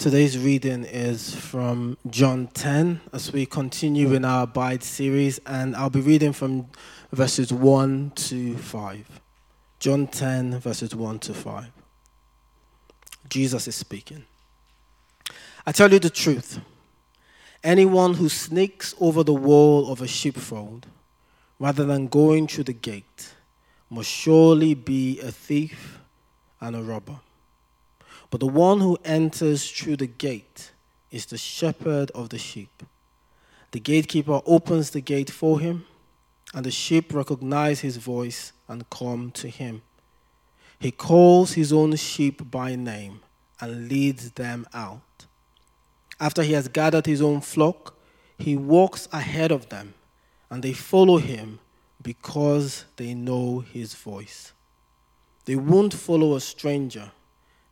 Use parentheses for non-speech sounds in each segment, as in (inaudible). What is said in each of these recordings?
Today's reading is from John 10 as we continue in our Abide series, and I'll be reading from verses 1 to 5. John 10, verses 1 to 5. Jesus is speaking. I tell you the truth. Anyone who sneaks over the wall of a sheepfold rather than going through the gate must surely be a thief and a robber. But the one who enters through the gate is the shepherd of the sheep. The gatekeeper opens the gate for him, and the sheep recognize his voice and come to him. He calls his own sheep by name and leads them out. After he has gathered his own flock, he walks ahead of them, and they follow him because they know his voice. They won't follow a stranger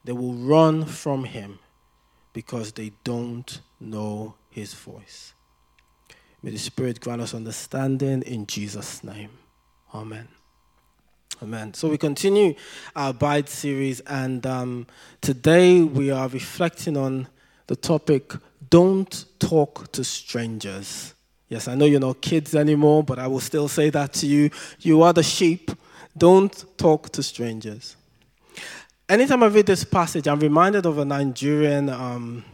they will run from him because they don't know his voice. May the Spirit grant us understanding in Jesus' name. Amen. Amen. So we continue our Abide series, and um, today we are reflecting on the topic Don't Talk to Strangers. Yes, I know you're not kids anymore, but I will still say that to you. You are the sheep. Don't talk to strangers anytime I read this passage, I'm reminded of a Nigerian um,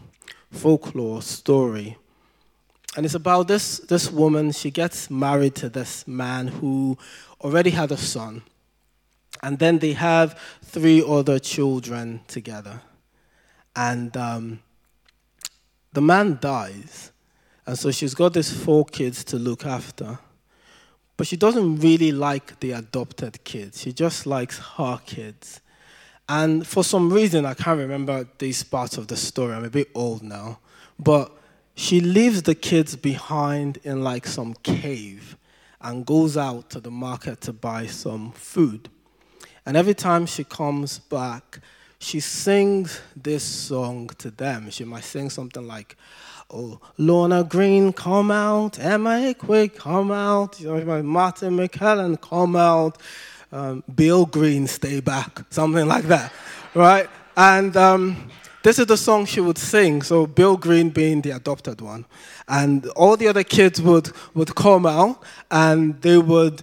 folklore story. And it's about this, this woman, she gets married to this man who already had a son. And then they have three other children together. And um, the man dies. And so she's got these four kids to look after. But she doesn't really like the adopted kids, she just likes her kids. And for some reason, I can't remember these parts of the story. I'm a bit old now. But she leaves the kids behind in like some cave and goes out to the market to buy some food. And every time she comes back, she sings this song to them. She might sing something like, Oh, Lorna Green, come out. Emma Quick, come out. You know, Martin McKellen, come out um, Bill Green, stay back, something like that, right? And um, this is the song she would sing. So Bill Green being the adopted one, and all the other kids would would come out and they would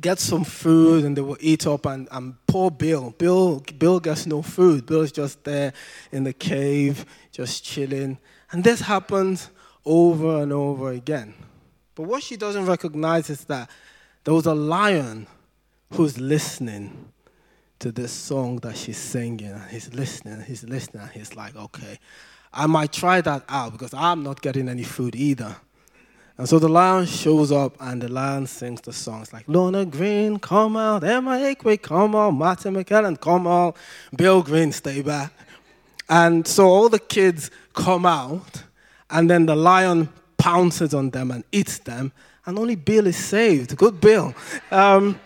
get some food and they would eat up. And, and poor Bill, Bill, Bill gets no food. Bill's just there in the cave, just chilling. And this happens over and over again. But what she doesn't recognize is that there was a lion who's listening to this song that she's singing. And he's listening, he's listening, and he's like, okay, I might try that out because I'm not getting any food either. And so the lion shows up and the lion sings the song. It's like, Lorna Green, come out. Emma Aquay, come on. Martin McKellen, come on. Bill Green, stay back. And so all the kids come out, and then the lion pounces on them and eats them, and only Bill is saved. Good Bill. Um,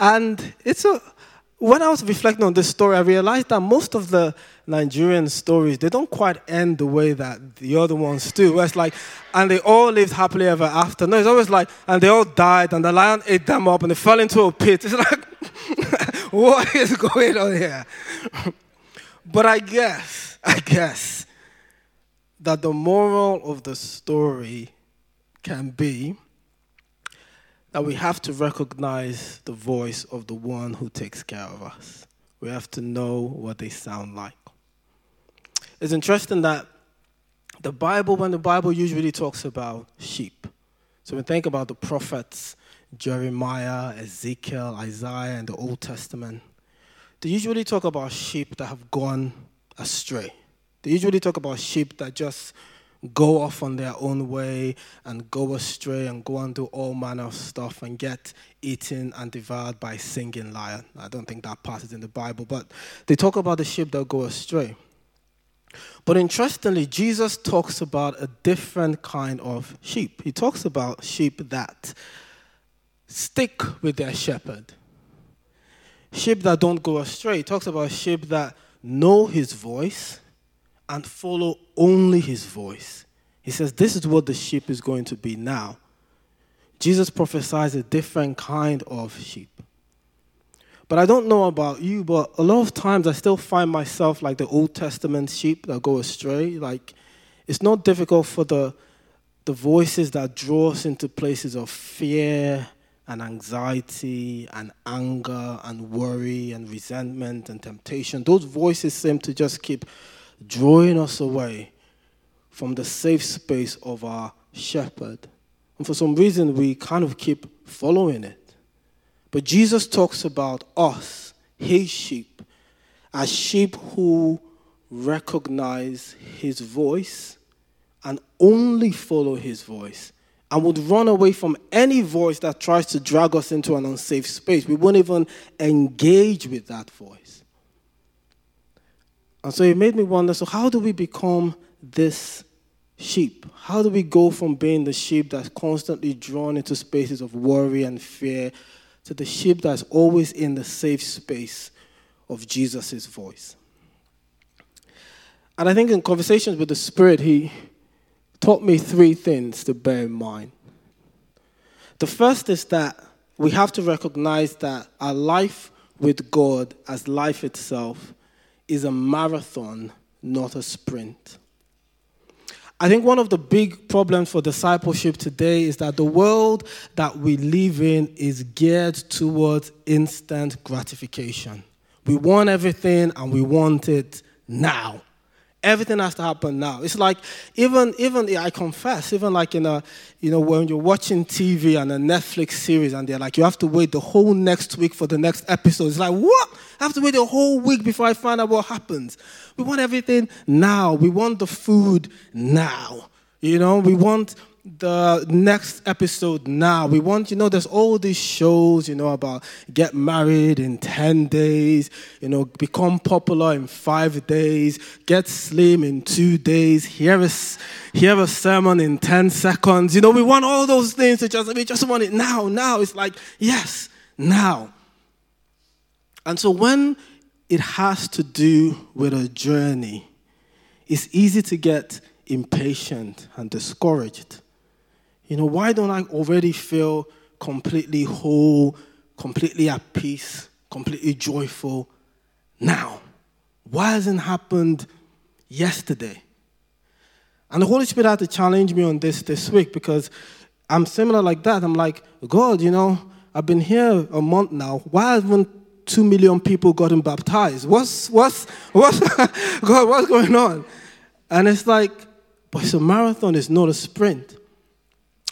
and it's a, when I was reflecting on this story, I realized that most of the Nigerian stories, they don't quite end the way that the other ones do. Where it's like, and they all lived happily ever after. No, it's always like, and they all died, and the lion ate them up, and they fell into a pit. It's like, (laughs) what is going on here? but I guess, I guess that the moral of the story can be that we have to recognize the voice of the one who takes care of us. We have to know what they sound like. It's interesting that the Bible, when the Bible usually talks about sheep, so we think about the prophets, Jeremiah, Ezekiel, Isaiah, and the Old Testament, they usually talk about sheep that have gone astray. They usually talk about sheep that just go off on their own way and go astray and go and do all manner of stuff and get eaten and devoured by singing lion. I don't think that part is in the Bible, but they talk about the sheep that go astray. But interestingly, Jesus talks about a different kind of sheep. He talks about sheep that stick with their shepherd. Sheep that don't go astray. He talks about sheep that know his voice and follow only his voice. He says, This is what the sheep is going to be now. Jesus prophesies a different kind of sheep. But I don't know about you, but a lot of times I still find myself like the Old Testament sheep that go astray. Like, it's not difficult for the, the voices that draw us into places of fear and anxiety and anger and worry and resentment and temptation. Those voices seem to just keep drawing us away from the safe space of our shepherd. And for some reason, we kind of keep following it. But Jesus talks about us, his sheep, as sheep who recognize his voice and only follow his voice and would run away from any voice that tries to drag us into an unsafe space. We won't even engage with that voice. And so it made me wonder so, how do we become this sheep? How do we go from being the sheep that's constantly drawn into spaces of worry and fear to the sheep that's always in the safe space of Jesus' voice. And I think in conversations with the Spirit, He taught me three things to bear in mind. The first is that we have to recognize that our life with God as life itself is a marathon, not a sprint. I think one of the big problems for discipleship today is that the world that we live in is geared towards instant gratification. We want everything and we want it now. Everything has to happen now. It's like even even I confess, even like in a you know when you're watching TV and a Netflix series and they're like you have to wait the whole next week for the next episode. It's like what? I have to wait a whole week before I find out what happens. We want everything now. We want the food now. You know, we want the next episode now. We want, you know, there's all these shows, you know, about get married in 10 days, you know, become popular in five days, get slim in two days, hear a, hear a sermon in 10 seconds. You know, we want all those things to just, we just want it now, now. It's like, yes, now. And so when it has to do with a journey, it's easy to get impatient and discouraged. You know, why don't I already feel completely whole, completely at peace, completely joyful now? Why hasn't happened yesterday? And the Holy Spirit had to challenge me on this this week because I'm similar like that. I'm like, God, you know, I've been here a month now. Why haven't two million people gotten baptized? What's what's what's (laughs) God, what's going on? And it's like, but it's a marathon, it's not a sprint.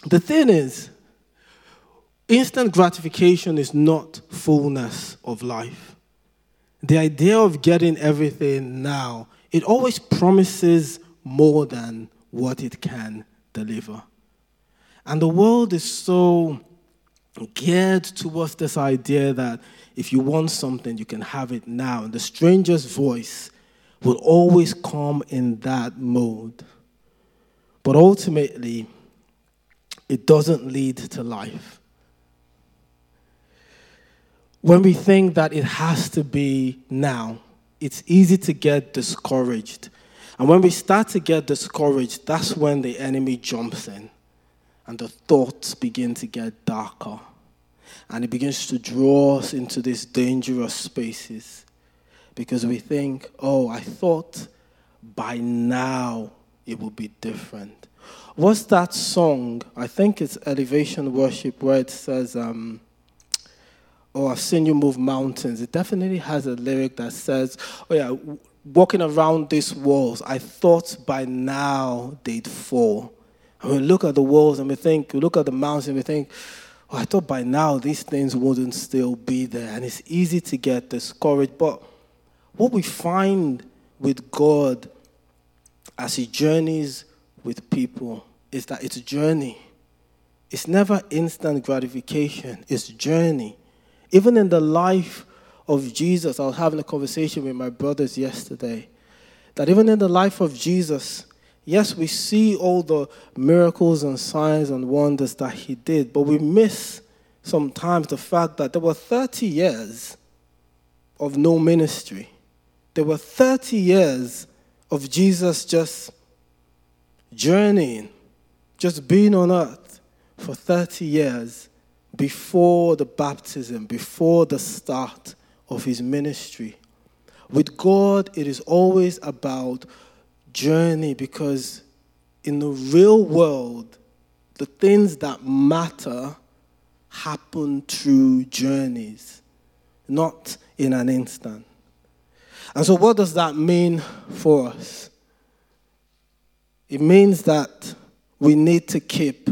The thing is, instant gratification is not fullness of life. The idea of getting everything now, it always promises more than what it can deliver. And the world is so geared towards this idea that if you want something, you can have it now. And the stranger's voice will always come in that mode. But ultimately, it doesn't lead to life. When we think that it has to be now, it's easy to get discouraged. And when we start to get discouraged, that's when the enemy jumps in and the thoughts begin to get darker. And it begins to draw us into these dangerous spaces because we think, oh, I thought by now it would be different. What's that song? I think it's Elevation Worship where it says, um, Oh, I've seen you move mountains. It definitely has a lyric that says, Oh, yeah, walking around these walls, I thought by now they'd fall. And we look at the walls and we think, we look at the mountains and we think, oh, I thought by now these things wouldn't still be there. And it's easy to get discouraged. But what we find with God as He journeys with people is that it's a journey. It's never instant gratification, it's journey. Even in the life of Jesus, I was having a conversation with my brothers yesterday. That even in the life of Jesus, yes, we see all the miracles and signs and wonders that he did, but we miss sometimes the fact that there were 30 years of no ministry. There were 30 years of Jesus just journeying, just being on earth for 30 years before the baptism, before the start of his ministry. With God, it is always about journey because in the real world, the things that matter happen through journeys, not in an instant. And so, what does that mean for us? It means that we need to keep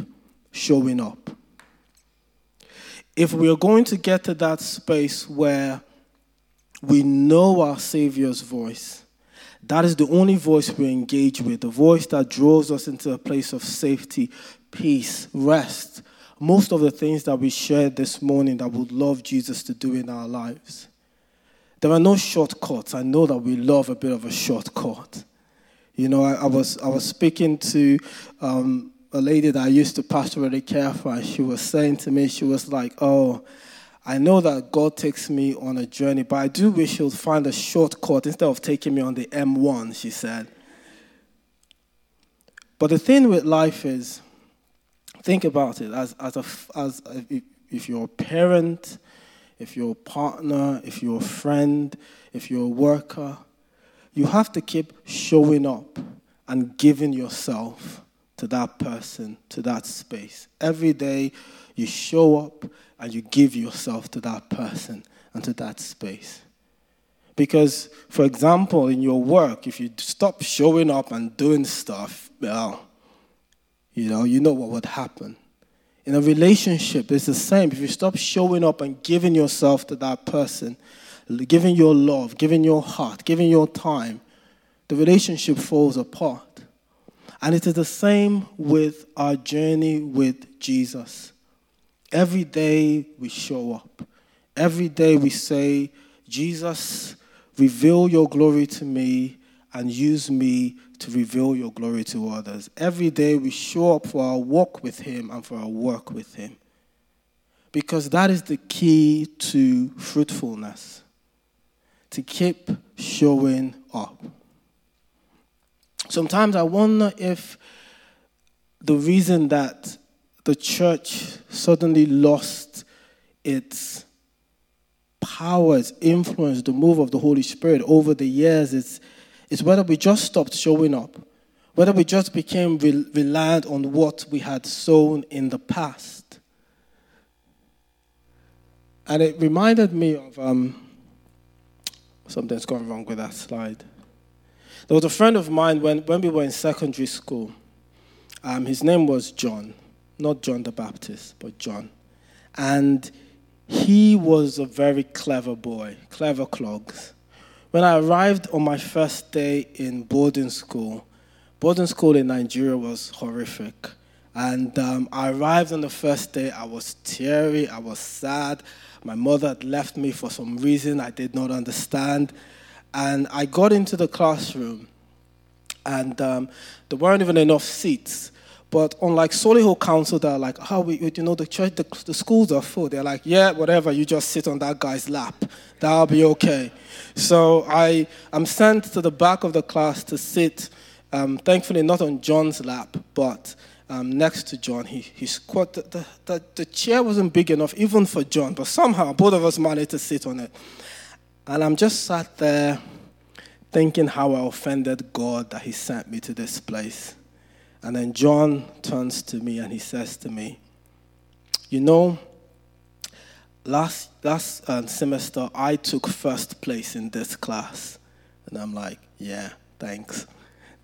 showing up. If we are going to get to that space where we know our Savior's voice, that is the only voice we engage with, the voice that draws us into a place of safety, peace, rest. Most of the things that we shared this morning that would love Jesus to do in our lives. There are no shortcuts. I know that we love a bit of a shortcut. You know, I, I was I was speaking to um, a lady that I used to pastorally care for, and she was saying to me, she was like, "Oh, I know that God takes me on a journey, but I do wish He would find a shortcut instead of taking me on the M1." She said. But the thing with life is, think about it as as a as a, if you're a parent, if you're a partner, if you're a friend, if you're a worker, you have to keep showing up and giving yourself to that person, to that space. Every day you show up and you give yourself to that person and to that space. Because, for example, in your work, if you stop showing up and doing stuff, well, you know, you know what would happen. In a relationship, it's the same. If you stop showing up and giving yourself to that person, giving your love, giving your heart, giving your time, the relationship falls apart. And it is the same with our journey with Jesus. Every day we show up. Every day we say, Jesus, reveal your glory to me and use me to reveal your glory to others. Every day we show up for our walk with Him and for our work with Him. Because that is the key to fruitfulness to keep showing up. Sometimes I wonder if the reason that the church suddenly lost its power, its influence, the move of the Holy Spirit over the years is, is whether we just stopped showing up, whether we just became re- reliant on what we had sown in the past. And it reminded me of um, something's gone wrong with that slide. There was a friend of mine when, when we were in secondary school. Um, his name was John, not John the Baptist, but John. And he was a very clever boy, clever clogs. When I arrived on my first day in boarding school, boarding school in Nigeria was horrific. And um, I arrived on the first day, I was teary, I was sad. My mother had left me for some reason I did not understand. And I got into the classroom, and um, there weren't even enough seats. But unlike Solihull Council, they're like, oh, we, you know, the church, the, the schools are full. They're like, yeah, whatever, you just sit on that guy's lap. That'll be okay. So I am sent to the back of the class to sit, um, thankfully not on John's lap, but um, next to John. He, he squat, the, the, the, the chair wasn't big enough even for John, but somehow both of us managed to sit on it. And I'm just sat there thinking how I offended God that He sent me to this place. And then John turns to me and he says to me, You know, last, last uh, semester I took first place in this class. And I'm like, Yeah, thanks.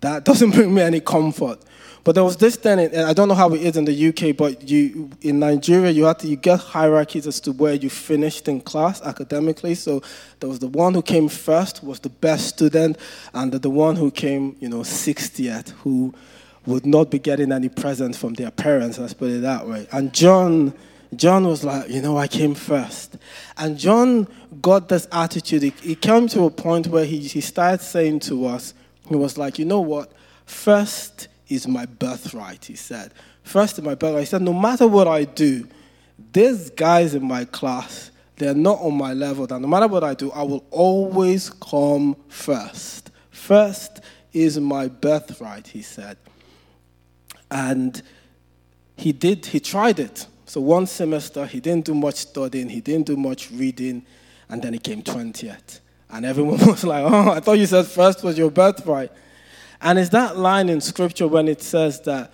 That doesn't (laughs) bring me any comfort. But there was this thing, and I don't know how it is in the UK, but you in Nigeria you have to you get hierarchies as to where you finished in class academically. So there was the one who came first was the best student, and the, the one who came, you know, 60th, who would not be getting any presents from their parents. Let's put it that way. And John. John was like, you know, I came first. And John got this attitude. He, he came to a point where he, he started saying to us, he was like, you know what? First is my birthright, he said. First is my birthright. He said, no matter what I do, these guys in my class, they're not on my level. That no matter what I do, I will always come first. First is my birthright, he said. And he did, he tried it. So one semester, he didn't do much studying, he didn't do much reading. and then he came 20th. And everyone (laughs) was like, oh, I thought you said first was your birthright. And it's that line in scripture when it says that,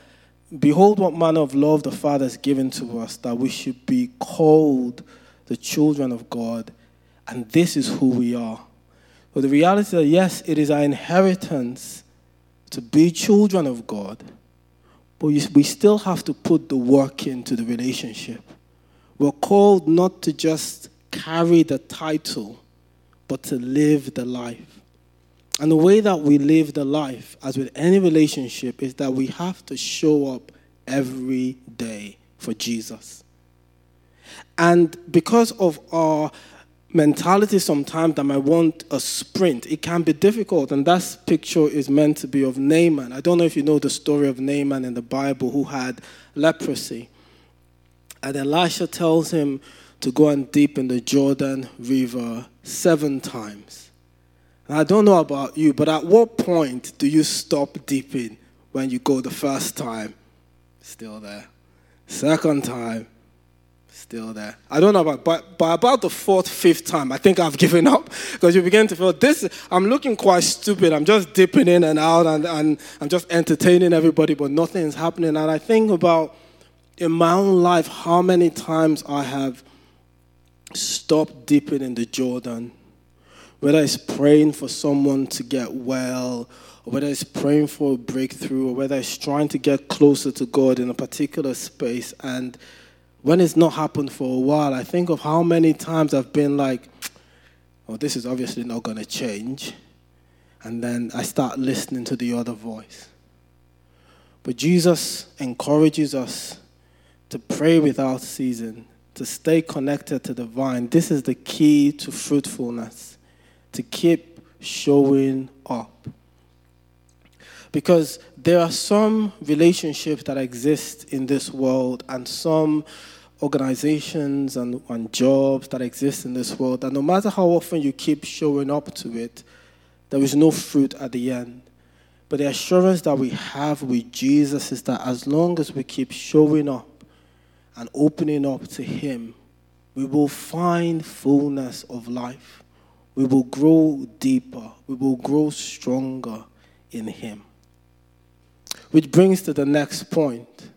Behold, what manner of love the Father has given to us, that we should be called the children of God, and this is who we are. But the reality is, yes, it is our inheritance to be children of God, but we still have to put the work into the relationship. We're called not to just carry the title, but to live the life. And the way that we live the life, as with any relationship, is that we have to show up every day for Jesus. And because of our mentality sometimes that might want a sprint, it can be difficult. And that picture is meant to be of Naaman. I don't know if you know the story of Naaman in the Bible who had leprosy. And Elisha tells him to go and dip in the Jordan River seven times. And I don't know about you, but at what point do you stop dipping when you go the first time? Still there. Second time, still there. I don't know about, but by about the fourth, fifth time, I think I've (laughs) given up because you begin to feel this. I'm looking quite stupid. I'm just dipping in and out, and, and I'm just entertaining everybody, but nothing is happening. And I think about in my own life how many times I have stopped dipping in the Jordan, whether it's praying for someone to get well, or whether it's praying for a breakthrough, or whether it's trying to get closer to God in a particular space. And when it's not happened for a while, I think of how many times I've been like, oh, this is obviously not going to change. And then I start listening to the other voice. But Jesus encourages us to pray without ceasing, to stay connected to the vine. This is the key to fruitfulness, to keep showing up. Because there are some relationships that exist in this world and some organizations and, and jobs that exist in this world that no matter how often you keep showing up to it, there is no fruit at the end. But the assurance that we have with Jesus is that as long as we keep showing up, and opening up to Him, we will find fullness of life. We will grow deeper. We will grow stronger in Him. Which brings to the next point,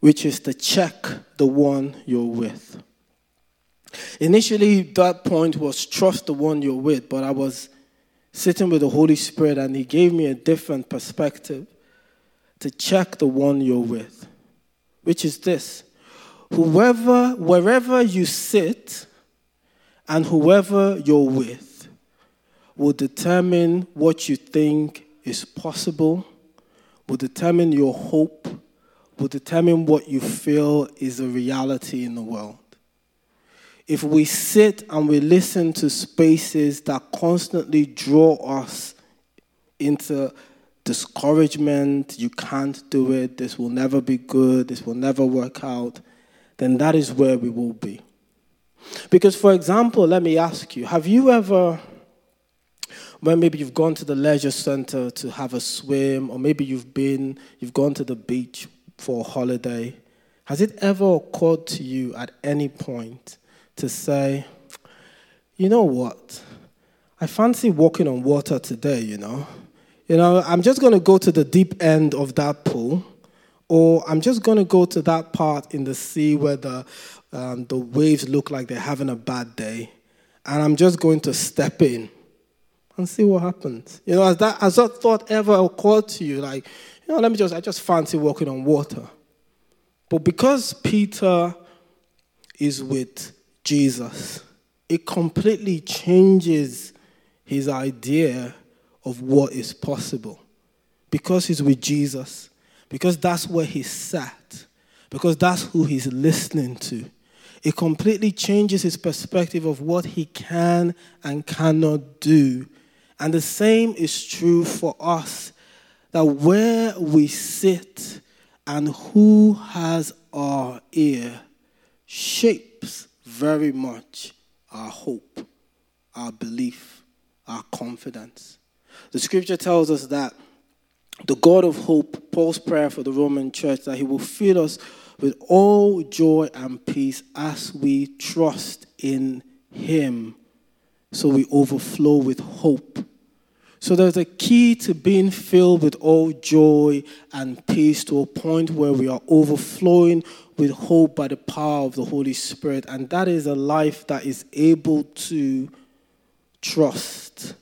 which is to check the one you're with. Initially, that point was trust the one you're with, but I was sitting with the Holy Spirit and He gave me a different perspective to check the one you're with which is this whoever, wherever you sit and whoever you're with will determine what you think is possible, will determine your hope, will determine what you feel is a reality in the world. If we sit and we listen to spaces that constantly draw us into discouragement, you can't do it, this will never be good, this will never work out, then that is where we will be. Because, for example, let me ask you have you ever, when maybe you've gone to the leisure center to have a swim, or maybe you've been, you've gone to the beach for a holiday, has it ever occurred to you at any point to say, you know what? I fancy walking on water today, you know? You know, I'm just going to go to the deep end of that pool, or I'm just going to go to that part in the sea where the, um, the waves look like they're having a bad day, and I'm just going to step in and see what happens. You know, has that, has that thought ever occurred to you? Like, you know, let me just, I just fancy walking on water. But because Peter is with Jesus, it completely changes his idea of what is possible. Because he's with Jesus, because that's where he sat, because that's who he's listening to. It completely changes his perspective of what he can and cannot do. And the same is true for us that where we sit and who has our ear shapes very much our hope, our belief, our confidence. The scripture tells us that the God of hope, Paul's prayer for the Roman church, that he will fill us with all joy and peace as we trust in Him so we overflow with hope. So there's a key to being filled with all joy and peace to a point where we are overflowing with hope by the power of the Holy Spirit. And that is a life that is able to trust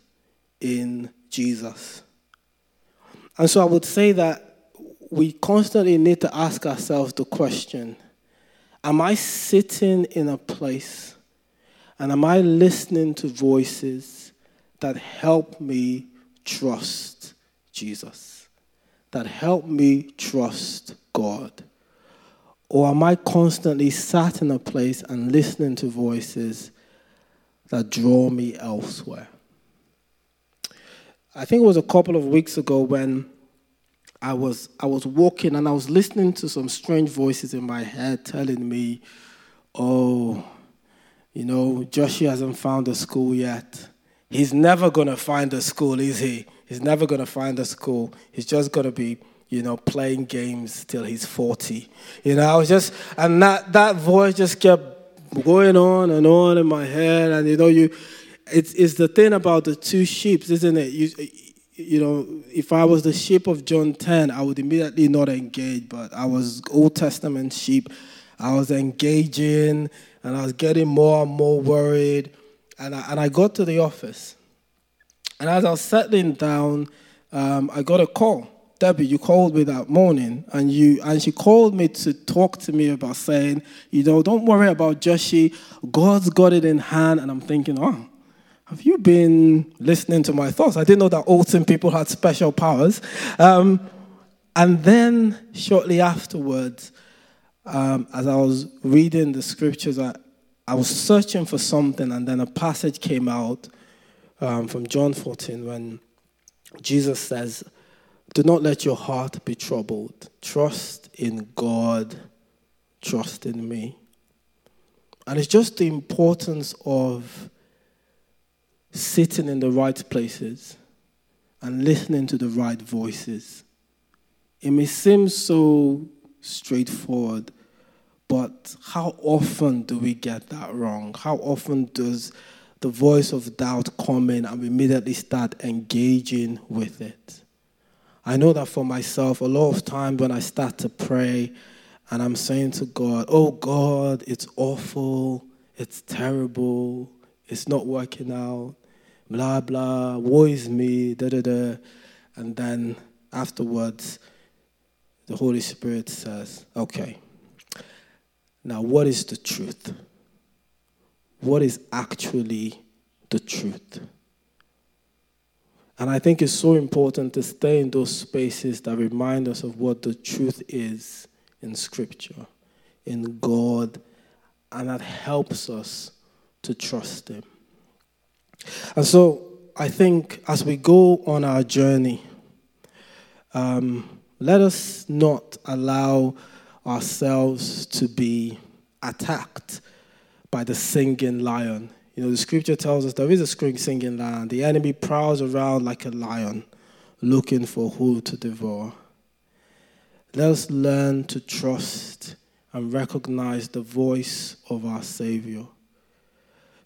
in Jesus. And so I would say that we constantly need to ask ourselves the question Am I sitting in a place and am I listening to voices that help me trust Jesus? That help me trust God? Or am I constantly sat in a place and listening to voices that draw me elsewhere? I think it was a couple of weeks ago when I was I was walking and I was listening to some strange voices in my head telling me, "Oh, you know, Joshua hasn't found a school yet. He's never gonna find a school, is he? He's never gonna find a school. He's just gonna be, you know, playing games till he's 40. You know, I was just and that that voice just kept going on and on in my head, and you know, you it's it's the thing about the two sheep, isn't it? You you know, if I was the sheep of John 10, I would immediately not engage, but I was Old Testament sheep. I was engaging and I was getting more and more worried. And I, and I got to the office. And as I was settling down, um, I got a call. Debbie, you called me that morning, and you and she called me to talk to me about saying, you know, don't worry about Joshi. God's got it in hand. And I'm thinking, oh, have you been listening to my thoughts? I didn't know that Alton people had special powers. Um, and then shortly afterwards, um, as I was reading the scriptures, I, I was searching for something, and then a passage came out um, from John 14 when Jesus says, Do not let your heart be troubled. Trust in God, trust in me. And it's just the importance of sitting in the right places and listening to the right voices. It may seem so straightforward, but how often do we get that wrong? How often does the voice of doubt come in and we immediately start engaging with it? I know that for myself, a lot of times when I start to pray and I'm saying to God, Oh God, it's awful, it's terrible, it's not working out, blah, blah, woe is me, da, da, da. And then afterwards, the Holy Spirit says, okay, now what is the truth? What is actually the truth? And I think it's so important to stay in those spaces that remind us of what the truth is in Scripture, in God, and that helps us to trust Him. And so I think as we go on our journey, um, let us not allow ourselves to be attacked by the singing lion. You know, the scripture tells us there is a singing lion. The enemy prowls around like a lion looking for who to devour. Let us learn to trust and recognize the voice of our Savior.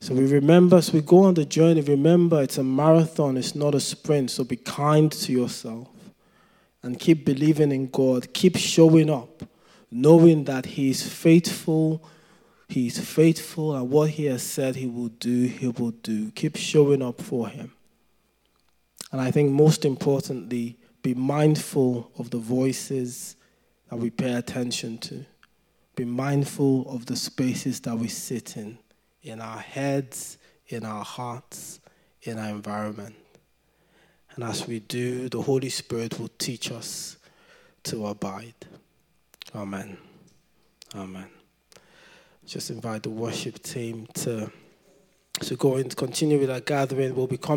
So we remember, as we go on the journey, remember it's a marathon, it's not a sprint. So be kind to yourself and keep believing in God. Keep showing up, knowing that He is faithful. He is faithful, and what He has said He will do, He will do. Keep showing up for Him. And I think most importantly, be mindful of the voices that we pay attention to. Be mindful of the spaces that we sit in in our heads, in our hearts, in our environment. And as we do, the Holy Spirit will teach us to abide. Amen. Amen. Just invite the worship team to, to go and continue with our gathering. We'll be coming.